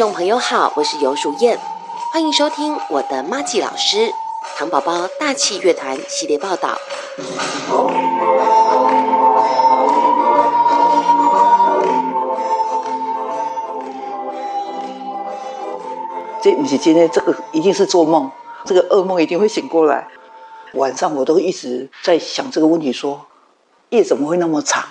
众朋友好，我是尤淑燕，欢迎收听我的妈吉老师糖宝宝大气乐团系列报道。这不是今天，这个一定是做梦，这个噩梦一定会醒过来。晚上我都一直在想这个问题：说夜怎么会那么长？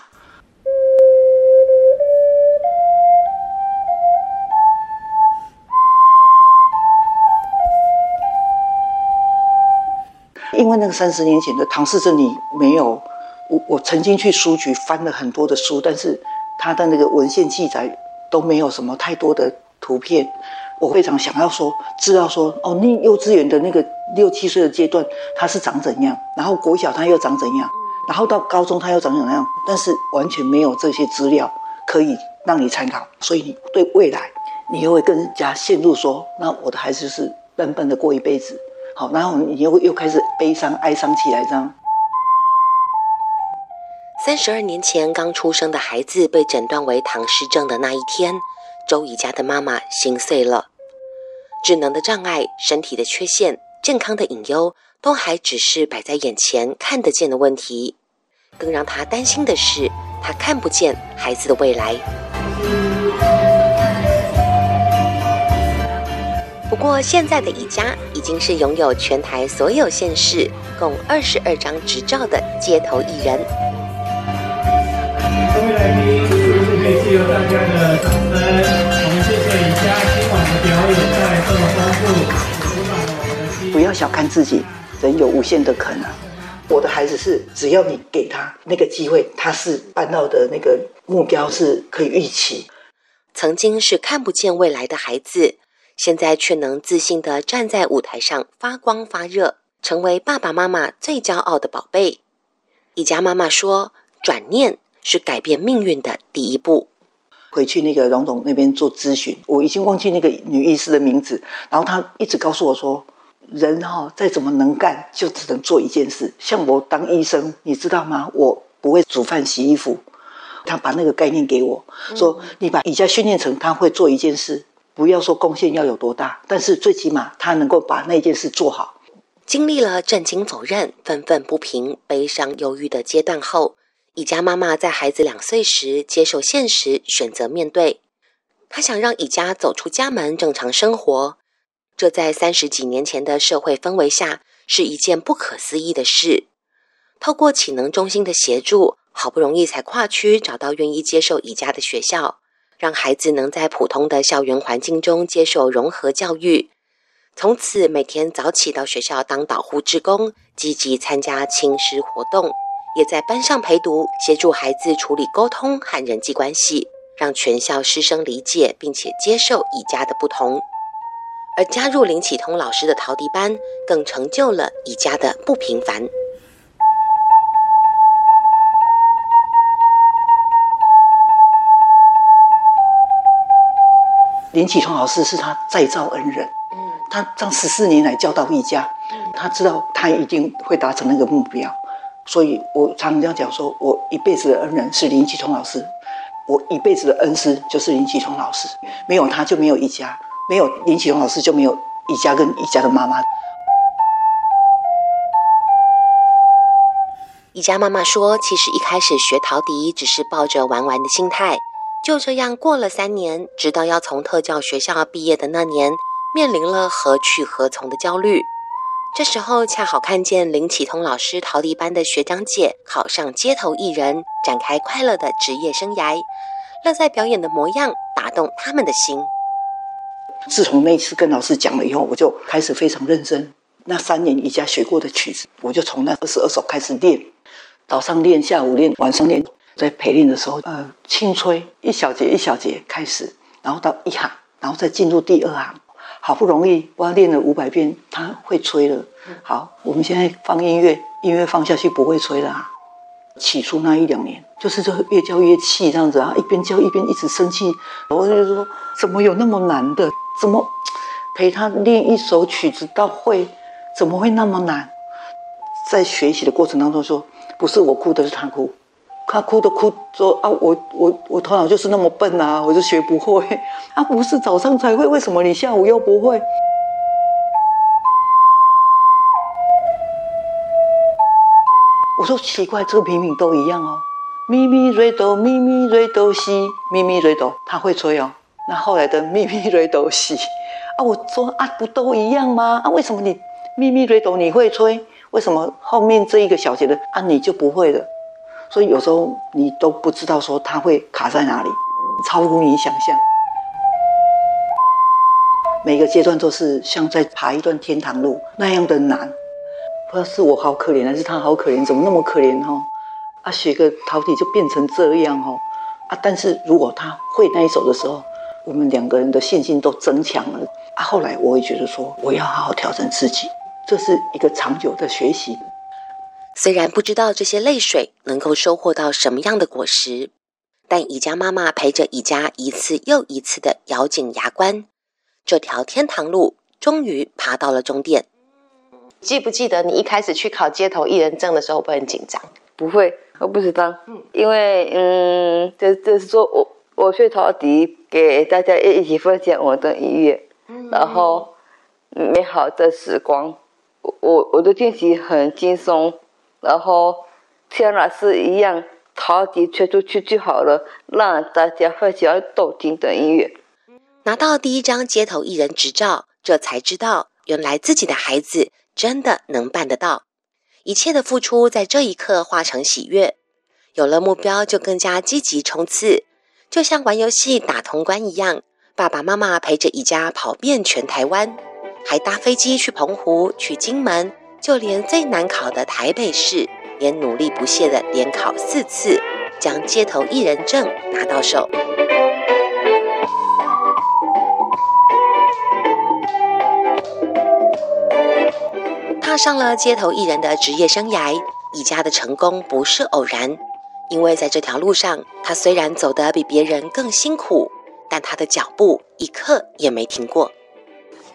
因为那个三十年前的唐氏症，你没有我，我曾经去书局翻了很多的书，但是他的那个文献记载都没有什么太多的图片。我非常想要说，知道说，哦，那幼稚园的那个六七岁的阶段，他是长怎样，然后国小他又长怎样，然后到高中他又长怎样，但是完全没有这些资料可以让你参考，所以你对未来，你又会更加陷入说，那我的孩子是笨笨的过一辈子，好，然后你又又开始悲伤哀伤起来，这样。三十二年前刚出生的孩子被诊断为唐氏症的那一天。周乙家的妈妈心碎了，智能的障碍、身体的缺陷、健康的隐忧，都还只是摆在眼前看得见的问题。更让她担心的是，她看不见孩子的未来。不过，现在的乙家已经是拥有全台所有县市共二十二张执照的街头艺人。各位来宾，是不是可以借由大家的掌声？我们谢谢以家今晚的表演在这么丰富不要小看自己，人有无限的可能。我的孩子是，只要你给他那个机会，他是办到的那个目标是可以预期。曾经是看不见未来的孩子，现在却能自信的站在舞台上发光发热，成为爸爸妈妈最骄傲的宝贝。一家妈妈说：“转念是改变命运的第一步。”回去那个荣总那边做咨询，我已经忘记那个女医师的名字，然后她一直告诉我说，人哈再怎么能干，就只能做一件事。像我当医生，你知道吗？我不会煮饭、洗衣服。他把那个概念给我，说你把以家训练成他会做一件事，不要说贡献要有多大，但是最起码他能够把那件事做好。经历了震惊、否认、愤愤不平、悲伤、忧郁的阶段后。乙家妈妈在孩子两岁时接受现实，选择面对。她想让乙家走出家门，正常生活。这在三十几年前的社会氛围下是一件不可思议的事。透过启能中心的协助，好不容易才跨区找到愿意接受乙家的学校，让孩子能在普通的校园环境中接受融合教育。从此每天早起到学校当导护志工，积极参加亲师活动。也在班上陪读，协助孩子处理沟通和人际关系，让全校师生理解并且接受乙家的不同。而加入林启通老师的陶笛班，更成就了乙家的不平凡。林启聪老师是他再造恩人，嗯，他这十四年来教导一家，嗯，他知道他一定会达成那个目标。所以我常常这样讲，说我一辈子的恩人是林启聪老师，我一辈子的恩师就是林启聪老师，没有他就没有一家，没有林启聪老师就没有一家跟一家的妈妈。宜家妈妈说，其实一开始学陶笛只是抱着玩玩的心态，就这样过了三年，直到要从特教学校毕业的那年，面临了何去何从的焦虑。这时候恰好看见林启通老师陶笛班的学长姐考上街头艺人，展开快乐的职业生涯，乐在表演的模样打动他们的心。自从那次跟老师讲了以后，我就开始非常认真。那三年以家学过的曲子，我就从那二十二首开始练，早上练，下午练，晚上练。在陪练的时候，呃，轻吹一小节一小节开始，然后到一行，然后再进入第二行。好不容易，我练了五百遍，他会吹了。好，我们现在放音乐，音乐放下去不会吹了。起初那一两年，就是就越教越气这样子啊，一边教一边一直生气。我就说，怎么有那么难的？怎么陪他练一首曲子到会，怎么会那么难？在学习的过程当中，说不是我哭，的是他哭，他哭都哭说啊，我我我头脑就是那么笨啊，我就学不会。啊，不是早上才会，为什么你下午又不会？我说奇怪，这个明明都一样哦，咪咪瑞哆，咪咪瑞哆西，咪咪瑞哆，他会吹哦。那后来的咪咪瑞哆西，啊，我说啊，不都一样吗？啊，为什么你咪咪瑞哆你会吹？为什么后面这一个小节的啊你就不会了？所以有时候你都不知道说它会卡在哪里，超乎你想象。每个阶段都是像在爬一段天堂路那样的难。不知道是我好可怜，还是他好可怜？怎么那么可怜哈？啊，学个陶笛就变成这样哈？啊，但是如果他会那一首的时候，我们两个人的信心都增强了。啊，后来我也觉得说，我要好好调整自己，这是一个长久的学习。虽然不知道这些泪水能够收获到什么样的果实，但乙家妈妈陪着乙家一次又一次的咬紧牙关，这条天堂路终于爬到了终点。记不记得你一开始去考街头艺人证的时候，会很紧张？不会，我不知道。嗯，因为嗯，就就是说我我去陶笛，给大家一起分享我的音乐，然后美好的时光，我我我的练习很轻松。然后像老师一样，陶笛吹出去就好了，让大家分享动听的音乐。拿到第一张街头艺人执照，这才知道原来自己的孩子真的能办得到。一切的付出在这一刻化成喜悦，有了目标就更加积极冲刺，就像玩游戏打通关一样。爸爸妈妈陪着一家跑遍全台湾，还搭飞机去澎湖、去金门。就连最难考的台北市，也努力不懈的连考四次，将街头艺人证拿到手。踏上了街头艺人的职业生涯，一家的成功不是偶然，因为在这条路上，他虽然走得比别人更辛苦，但他的脚步一刻也没停过。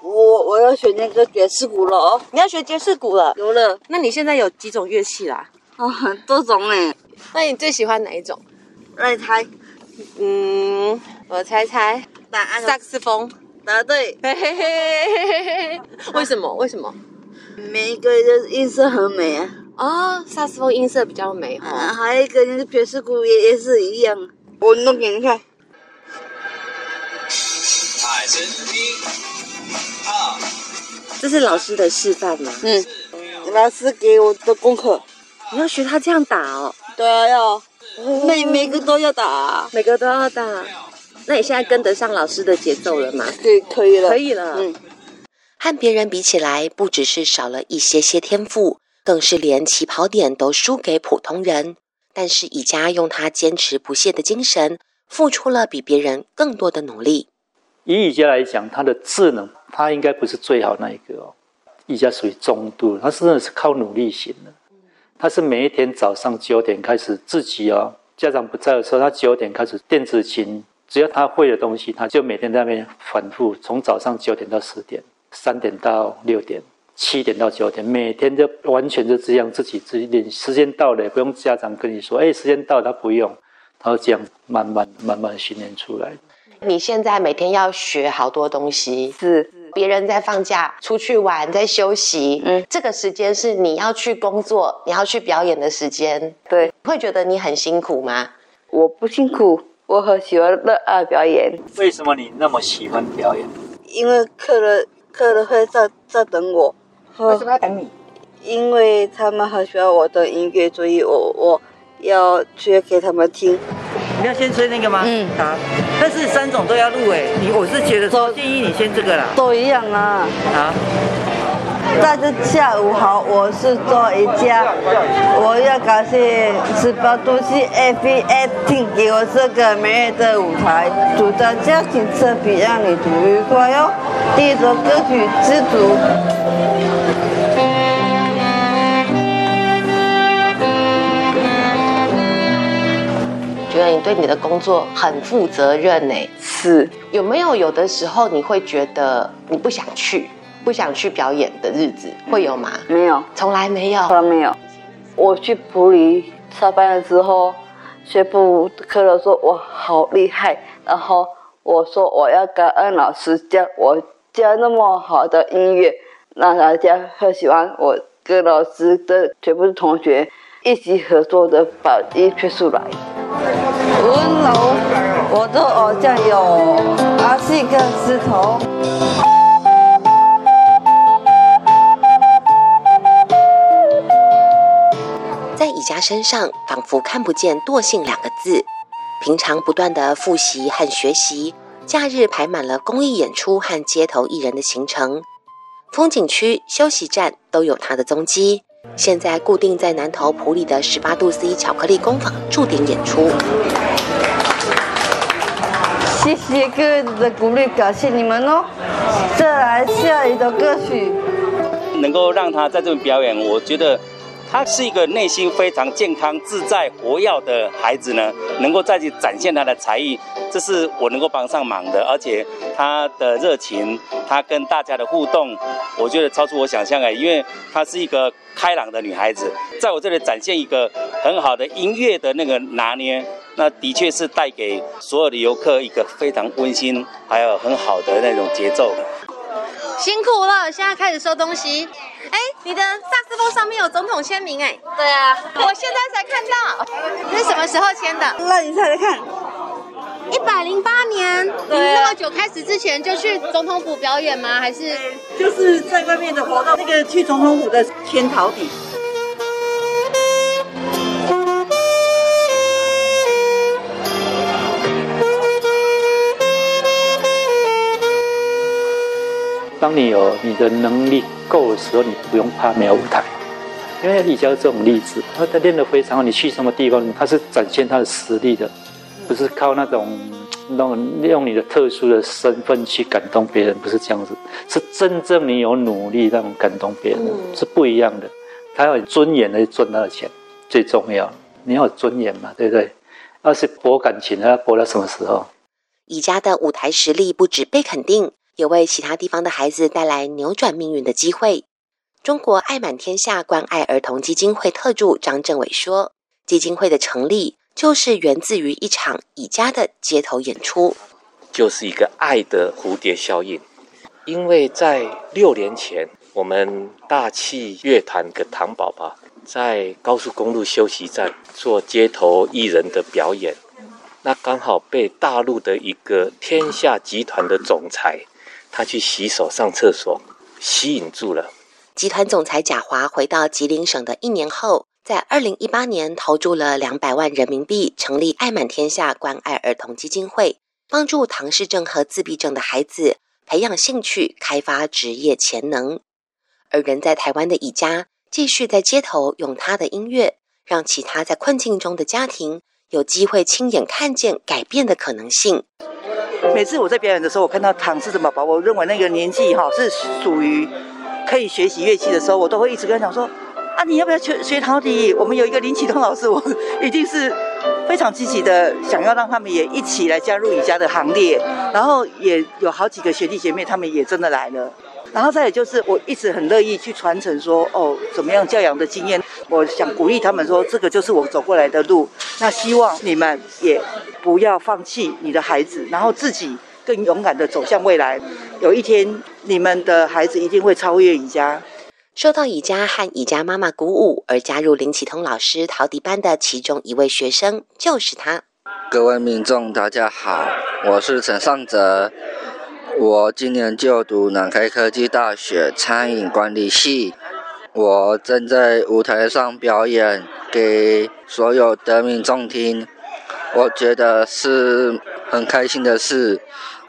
我我要学那个爵士鼓了哦！你要学爵士鼓了？有了。那你现在有几种乐器啦？哦，很多种哎。那你最喜欢哪一种？来猜。嗯，我猜猜。答案。萨克斯风。答对。嘿嘿嘿。为什么？为什么？每一个的音色很美啊。哦，萨克斯风音色比较美哈。还有一个那个爵士鼓也也是一样。我弄给你看。这是老师的示范吗？嗯，老师给我的功课。你要学他这样打哦。对啊，要每每个都要打，每个都要打。那你现在跟得上老师的节奏了吗？可以，可以了，可以了。嗯，和别人比起来，不只是少了一些些天赋，更是连起跑点都输给普通人。但是以家用他坚持不懈的精神，付出了比别人更多的努力。以以家来讲，他的智能。他应该不是最好那一个哦，一家属于中度，他真的是靠努力型的。他是每一天早上九点开始自己哦，家长不在的时候，他九点开始电子琴，只要他会的东西，他就每天在那边反复，从早上九点到十点，三点到六点，七点到九点，每天就完全就这样自己自己练。时间到了也不用家长跟你说，哎，时间到了，他不用，他就这样慢慢慢慢训练出来。你现在每天要学好多东西，是。别人在放假出去玩，在休息，嗯，这个时间是你要去工作、你要去表演的时间，对，会觉得你很辛苦吗？我不辛苦，我很喜欢热爱表演。为什么你那么喜欢表演？因为客人客人会在在等我。为什么要等你？因为他们很喜欢我的音乐，所以我我要去给他们听。你要先吹那个吗？嗯，好。但是三种都要录哎，你我是觉得说建议你先这个啦。都一样啊。好。大家下午好，我是做一佳，我要感谢十八度 C F A T 给我这个美丽的舞台，祝大家行车比让，旅途愉快哟。第一首歌曲《知足》。得你对你的工作很负责任呢？是。有没有有的时候你会觉得你不想去，不想去表演的日子会有吗？没有，从来没有，从来没有。我去普里上班了之后，学部科的时候，我好厉害。然后我说我要感恩老师教我教那么好的音乐，让大家很喜欢我跟老师的全部同学一起合作的把音吹出来。温柔，我的偶像有阿信跟石头。在乙佳身上，仿佛看不见惰性两个字。平常不断的复习和学习，假日排满了公益演出和街头艺人的行程，风景区、休息站都有他的踪迹。现在固定在南投埔里的十八度 C 巧克力工坊驻点演出。谢谢各位的鼓励，感谢你们哦。再来下一首歌曲，能够让他在这边表演，我觉得。他是一个内心非常健康、自在、活跃的孩子呢，能够再去展现他的才艺，这是我能够帮上忙的。而且他的热情，他跟大家的互动，我觉得超出我想象哎，因为她是一个开朗的女孩子，在我这里展现一个很好的音乐的那个拿捏，那的确是带给所有的游客一个非常温馨，还有很好的那种节奏。辛苦了，现在开始收东西。哎，你的萨斯风上面有总统签名哎。对啊，我现在才看到，你是什么时候签的？那你猜猜看，一百零八年。你那么久开始之前就去总统府表演吗？还是？就是在外面的活动，那个去总统府的签陶底。当你有你的能力够的时候，你不用怕没有舞台，因为李佳这种例子，他他练得非常好。你去什么地方，他是展现他的实力的，不是靠那种那种用你的特殊的身份去感动别人，不是这样子，是真正你有努力那种感动别人，是不一样的。他要有尊严来赚他的钱，最重要，你要有尊严嘛，对不对？要是博感情，要博到什么时候？宜家的舞台实力不止被肯定。也为其他地方的孩子带来扭转命运的机会。中国爱满天下关爱儿童基金会特助张政伟说：“基金会的成立就是源自于一场以家的街头演出，就是一个爱的蝴蝶效应。因为在六年前，我们大气乐团的糖宝宝在高速公路休息站做街头艺人的表演，那刚好被大陆的一个天下集团的总裁。”他去洗手、上厕所，吸引住了。集团总裁贾华回到吉林省的一年后，在二零一八年投注了两百万人民币，成立爱满天下关爱儿童基金会，帮助唐氏症和自闭症的孩子培养兴趣、开发职业潜能。而人在台湾的乙家，继续在街头用他的音乐，让其他在困境中的家庭有机会亲眼看见改变的可能性。每次我在表演的时候，我看到唐氏的宝宝，我认为那个年纪哈是属于可以学习乐器的时候，我都会一直跟他讲说：啊，你要不要学学陶笛？我们有一个林启东老师，我一定是非常积极的，想要让他们也一起来加入瑜伽的行列。然后也有好几个学弟学妹，他们也真的来了。然后再也就是，我一直很乐意去传承说，哦，怎么样教养的经验。我想鼓励他们说，这个就是我走过来的路。那希望你们也不要放弃你的孩子，然后自己更勇敢的走向未来。有一天，你们的孩子一定会超越宜家。受到宜家和宜家妈妈鼓舞而加入林启通老师陶笛班的其中一位学生，就是他。各位民众，大家好，我是陈尚哲，我今年就读南开科技大学餐饮管理系。我正在舞台上表演给所有的民众听，我觉得是很开心的事。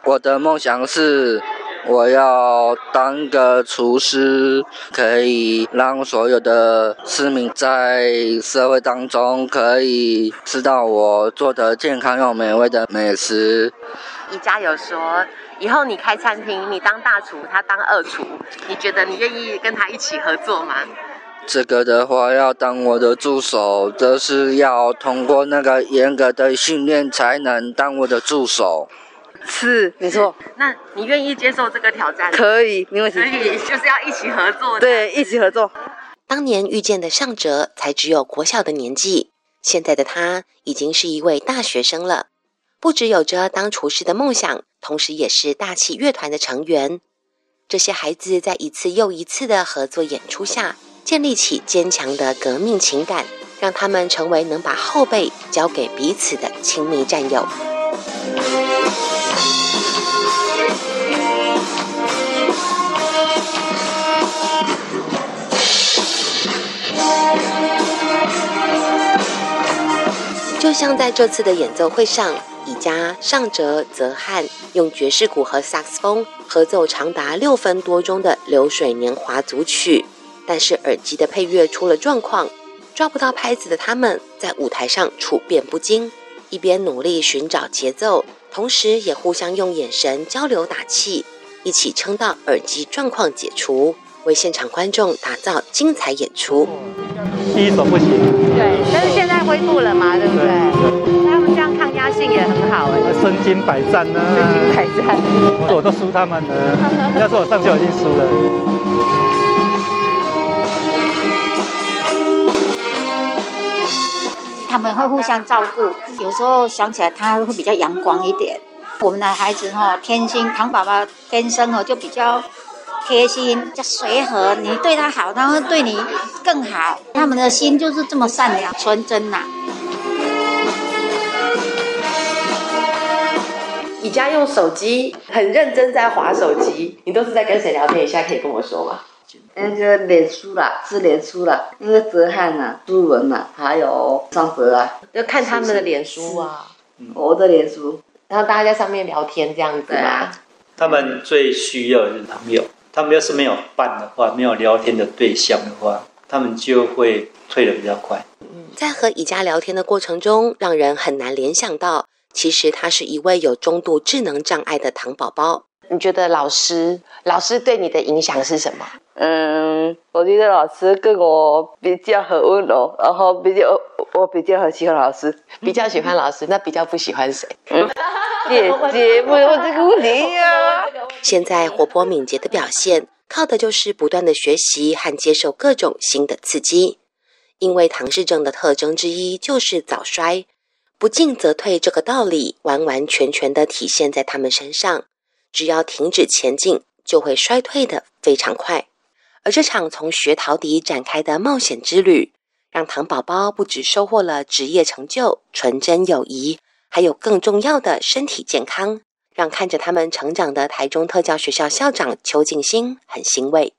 我的梦想是我要当个厨师，可以让所有的市民在社会当中可以吃到我做的健康又美味的美食。一家有说。以后你开餐厅，你当大厨，他当二厨，你觉得你愿意跟他一起合作吗？这个的话要当我的助手，这是要通过那个严格的训练才能当我的助手。是，没错。那你愿意接受这个挑战？可以，没问题。可以，就是要一起合作。对，一起合作。当年遇见的尚哲才只有国小的年纪，现在的他已经是一位大学生了，不只有着当厨师的梦想，同时也是大气乐团的成员。这些孩子在一次又一次的合作演出下，建立起坚强的革命情感，让他们成为能把后辈交给彼此的亲密战友。像在这次的演奏会上，以家上哲泽汉用爵士鼓和萨克斯风合奏长达六分多钟的《流水年华》组曲，但是耳机的配乐出了状况，抓不到拍子的他们在舞台上处变不惊，一边努力寻找节奏，同时也互相用眼神交流打气，一起撑到耳机状况解除，为现场观众打造精彩演出。第一首不行，对，但是现在恢复了嘛，对不对？他们这样抗压性也很好哎，身经百战呢，身经百战，我都输他们了。要是我上去，我已经输了。他们会互相照顾，有时候想起来他会比较阳光一点。我们的孩子哈，天性糖宝宝天生哦就比较。贴心，叫随和，你对他好，他会对你更好。他们的心就是这么善良、纯真呐。你家用手机很认真在划手机，你都是在跟谁聊天？你现在可以跟我说吗？那个脸书啦，是脸书啦，那个泽汉呐、朱文呐，还有尚哲啊，就看他们的脸书啊，我的脸书，然后大家在上面聊天这样子啊。他们最需要的是朋友。他们要是没有伴的话，没有聊天的对象的话，他们就会退的比较快。嗯在和宜家聊天的过程中，让人很难联想到，其实他是一位有中度智能障碍的糖宝宝。你觉得老师，老师对你的影响是什么？嗯，我觉得老师跟我比较很温柔，然后比较我比较很喜欢老师，比较喜欢老师，那比较不喜欢谁？姐姐，问我这个问题呀。现在活泼敏捷的表现，靠的就是不断的学习和接受各种新的刺激。因为唐氏症的特征之一就是早衰，不进则退这个道理完完全全的体现在他们身上。只要停止前进，就会衰退的非常快。而这场从学陶笛展开的冒险之旅，让糖宝宝不只收获了职业成就、纯真友谊。还有更重要的身体健康，让看着他们成长的台中特教学校校长邱静心很欣慰。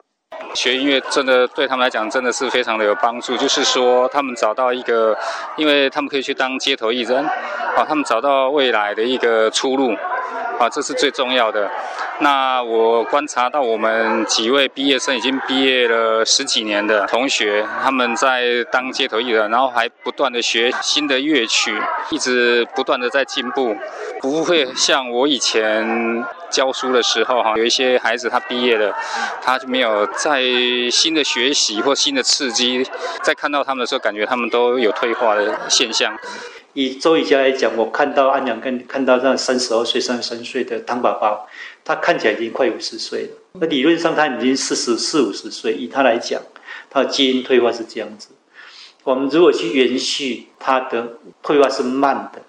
学音乐真的对他们来讲真的是非常的有帮助，就是说他们找到一个，因为他们可以去当街头艺人，啊，他们找到未来的一个出路，啊，这是最重要的。那我观察到我们几位毕业生已经毕业了十几年的同学，他们在当街头艺人，然后还不断的学新的乐曲，一直不断的在进步，不会像我以前教书的时候哈，有一些孩子他毕业了，他就没有在新的学习或新的刺激，在看到他们的时候，感觉他们都有退化的现象。以周以家来讲，我看到安阳跟看到这样三十二岁、三十三岁的唐宝宝。他看起来已经快五十岁了，那理论上他已经四十四五十岁。以他来讲，他的基因退化是这样子。我们如果去延续他的退化是慢的，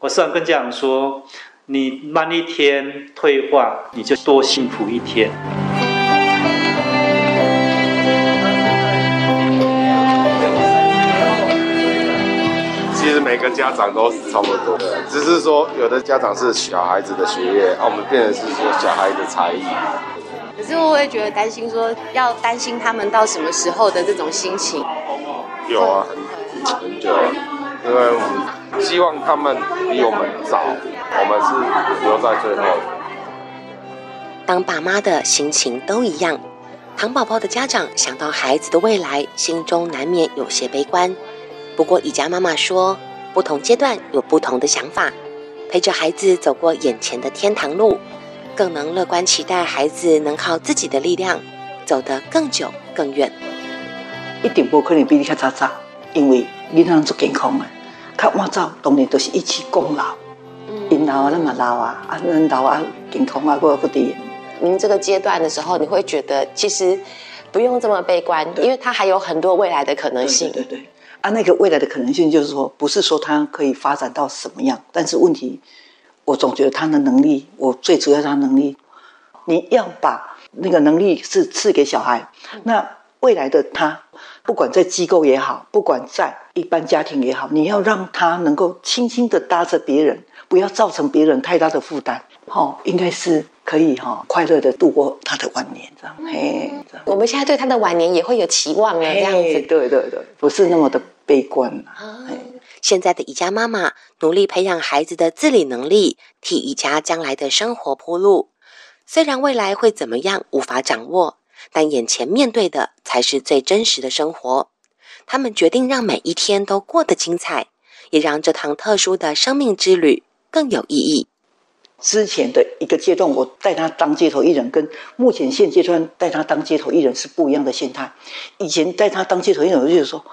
我时常跟家长说：你慢一天退化，你就多幸福一天。每个家长都是差不多的，只是说有的家长是小孩子的学业，啊，我们变成是说小孩的才艺。可是我会觉得担心，说要担心他们到什么时候的这种心情。有啊，很久了，因为我们希望他们比我们早，我们是留在最后。当爸妈的心情都一样，糖宝宝的家长想到孩子的未来，心中难免有些悲观。不过，以家妈妈说，不同阶段有不同的想法，陪着孩子走过眼前的天堂路，更能乐观期待孩子能靠自己的力量走得更久更远。一定不可能比你较早走，因为你那做健康的，较晚早当然都是一起共老，因老啊，那么老啊，啊，人老啊，健康啊，过不低。您这个阶段的时候，你会觉得其实不用这么悲观，因为他还有很多未来的可能性。对对。啊，啊，那个未来的可能性就是说，不是说他可以发展到什么样，但是问题，我总觉得他的能力，我最主要他能力，你要把那个能力是赐给小孩，那未来的他，不管在机构也好，不管在一般家庭也好，你要让他能够轻轻的搭着别人，不要造成别人太大的负担，哈，应该是可以哈，快乐的度过他的晚年，这样，嘿。我们现在对他的晚年也会有期望哎，这样子。对对对，不是那么的悲观现在的宜家妈妈努力培养孩子的自理能力，替宜家将来的生活铺路。虽然未来会怎么样无法掌握，但眼前面对的才是最真实的生活。他们决定让每一天都过得精彩，也让这趟特殊的生命之旅更有意义。之前的一个阶段，我带他当街头艺人，跟目前现阶段带他当街头艺人是不一样的心态。以前带他当街头艺人，我就是说，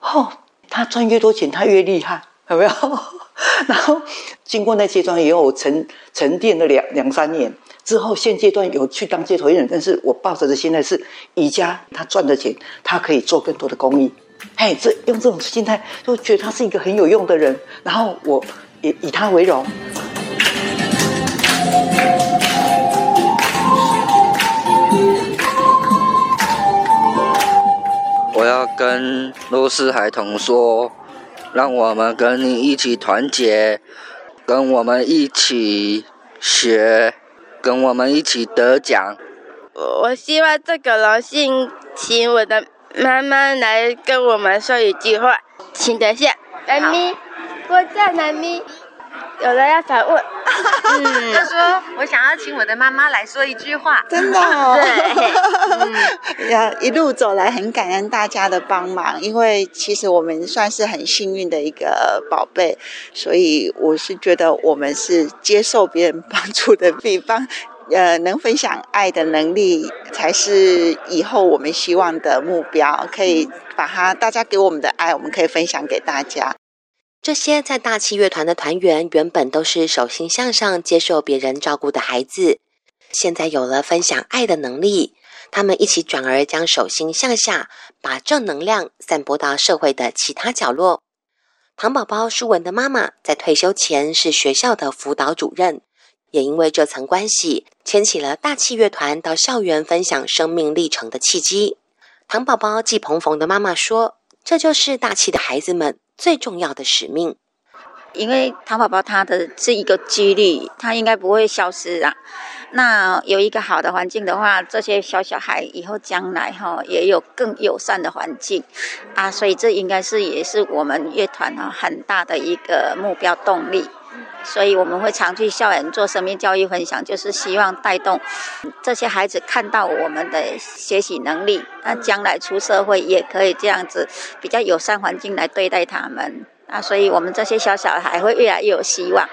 哦，他赚越多钱，他越厉害，有没有？然后经过那阶段以后，我沉沉淀了两两三年之后，现阶段有去当街头艺人，但是我抱着的心态是，宜家他赚的钱，他可以做更多的公益。嘿，这用这种心态，就觉得他是一个很有用的人，然后我也以他为荣。我要跟弱势孩童说，让我们跟你一起团结，跟我们一起学，跟我们一起得奖。我希望这个荣幸，请我的妈妈来跟我们说一句话，请等下，妈咪，我叫妈咪。有人要反问，嗯，他说我想要请我的妈妈来说一句话，真的哦，对，嗯，一路走来很感恩大家的帮忙，因为其实我们算是很幸运的一个宝贝，所以我是觉得我们是接受别人帮助的地方，呃，能分享爱的能力才是以后我们希望的目标，可以把它大家给我们的爱，我们可以分享给大家。这些在大气乐团的团员原本都是手心向上、接受别人照顾的孩子，现在有了分享爱的能力，他们一起转而将手心向下，把正能量散播到社会的其他角落。唐宝宝舒文的妈妈在退休前是学校的辅导主任，也因为这层关系，牵起了大气乐团到校园分享生命历程的契机。唐宝宝季鹏鹏的妈妈说：“这就是大气的孩子们。”最重要的使命，因为糖宝宝他的这一个几率，他应该不会消失啊。那有一个好的环境的话，这些小小孩以后将来哈也有更友善的环境啊，所以这应该是也是我们乐团啊很大的一个目标动力。所以我们会常去校园做生命教育分享，就是希望带动这些孩子看到我们的学习能力，那将来出社会也可以这样子比较友善环境来对待他们。啊，所以我们这些小小孩会越来越有希望。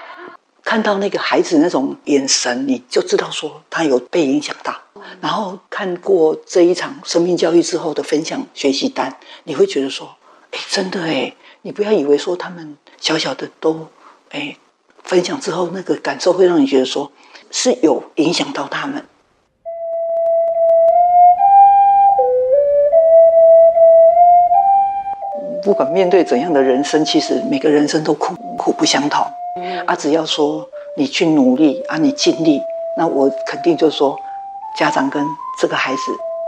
看到那个孩子那种眼神，你就知道说他有被影响到。然后看过这一场生命教育之后的分享学习单，你会觉得说，哎，真的哎，你不要以为说他们小小的都，哎。分享之后，那个感受会让你觉得说是有影响到他们。不管面对怎样的人生，其实每个人生都苦苦不相同。啊，只要说你去努力啊，你尽力，那我肯定就是说，家长跟这个孩子，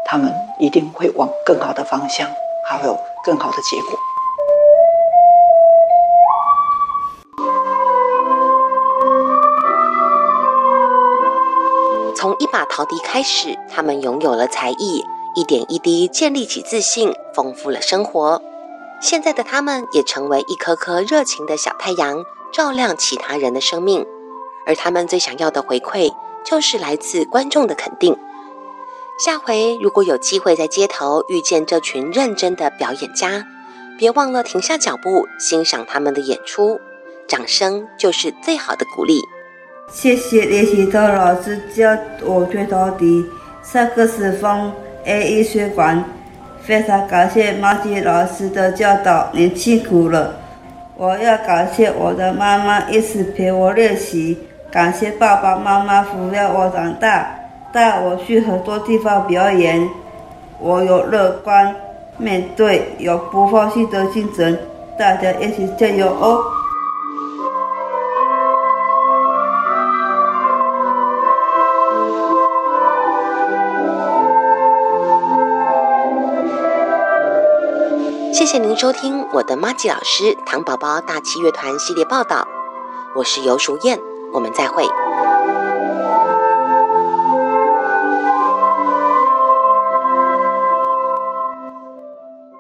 他们一定会往更好的方向，还有更好的结果。从一把陶笛开始，他们拥有了才艺，一点一滴建立起自信，丰富了生活。现在的他们也成为一颗颗热情的小太阳，照亮其他人的生命。而他们最想要的回馈，就是来自观众的肯定。下回如果有机会在街头遇见这群认真的表演家，别忘了停下脚步，欣赏他们的演出。掌声就是最好的鼓励。谢谢练习的老师教我吹陶笛，萨克斯风 A 医学馆。非常感谢马吉老师的教导，您辛苦了。我要感谢我的妈妈一直陪我练习，感谢爸爸妈妈抚养我长大，带我去很多地方表演。我有乐观、面对有不放弃的精神，大家一起加油哦！谢谢您收听我的妈吉老师糖宝宝大气乐团系列报道，我是尤淑燕，我们再会。